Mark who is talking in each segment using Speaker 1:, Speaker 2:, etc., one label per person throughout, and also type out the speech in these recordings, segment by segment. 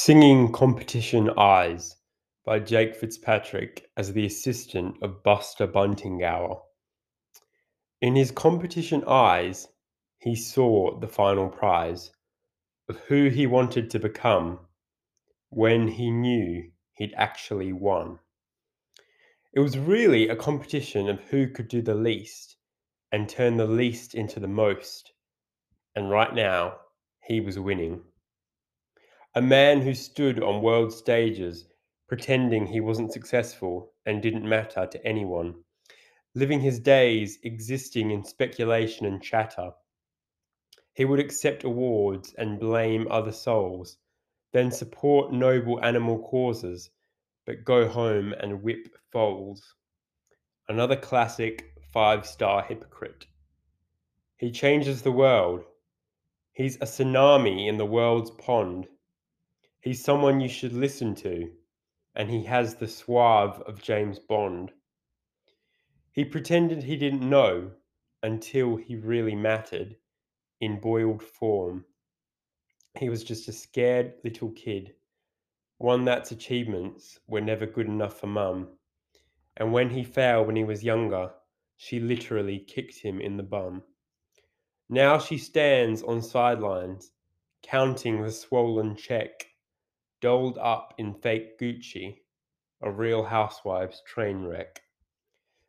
Speaker 1: Singing Competition Eyes by Jake Fitzpatrick as the assistant of Buster Buntingower. In his competition eyes, he saw the final prize of who he wanted to become when he knew he'd actually won. It was really a competition of who could do the least and turn the least into the most. And right now, he was winning. A man who stood on world stages pretending he wasn't successful and didn't matter to anyone, living his days existing in speculation and chatter. He would accept awards and blame other souls, then support noble animal causes, but go home and whip foals. Another classic five star hypocrite. He changes the world. He's a tsunami in the world's pond He's someone you should listen to, and he has the suave of James Bond. He pretended he didn't know until he really mattered in boiled form. He was just a scared little kid, one that's achievements were never good enough for mum. And when he failed when he was younger, she literally kicked him in the bum. Now she stands on sidelines, counting the swollen check dolled up in fake Gucci, a real housewives train wreck.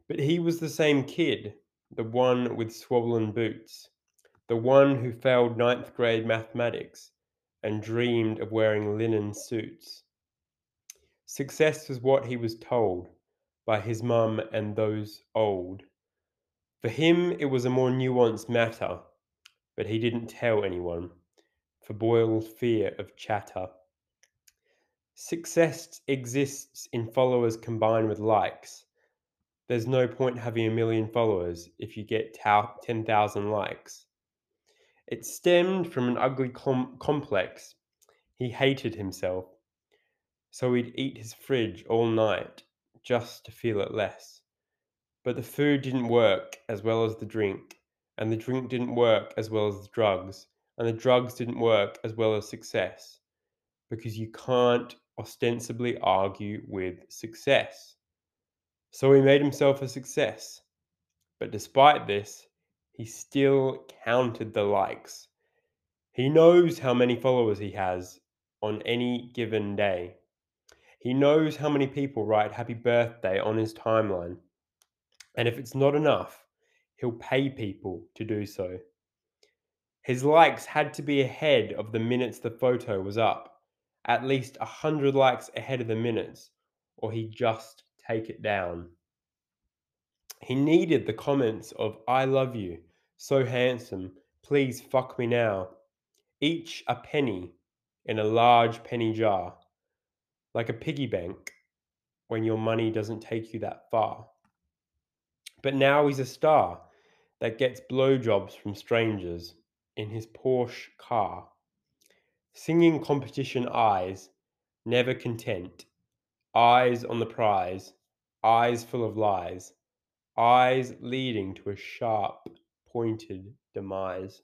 Speaker 1: But he was the same kid, the one with swollen boots, the one who failed ninth grade mathematics and dreamed of wearing linen suits. Success was what he was told by his mum and those old. For him, it was a more nuanced matter, but he didn't tell anyone for Boyle's fear of chatter. Success exists in followers combined with likes. There's no point having a million followers if you get 10,000 likes. It stemmed from an ugly com- complex. He hated himself. So he'd eat his fridge all night just to feel it less. But the food didn't work as well as the drink, and the drink didn't work as well as the drugs, and the drugs didn't work as well as success. Because you can't ostensibly argue with success. So he made himself a success. But despite this, he still counted the likes. He knows how many followers he has on any given day. He knows how many people write happy birthday on his timeline. And if it's not enough, he'll pay people to do so. His likes had to be ahead of the minutes the photo was up at least 100 likes ahead of the minutes, or he'd just take it down. He needed the comments of, I love you, so handsome, please fuck me now, each a penny in a large penny jar, like a piggy bank when your money doesn't take you that far. But now he's a star that gets blowjobs from strangers in his Porsche car Singing competition eyes, never content, eyes on the prize, eyes full of lies, eyes leading to a sharp pointed demise.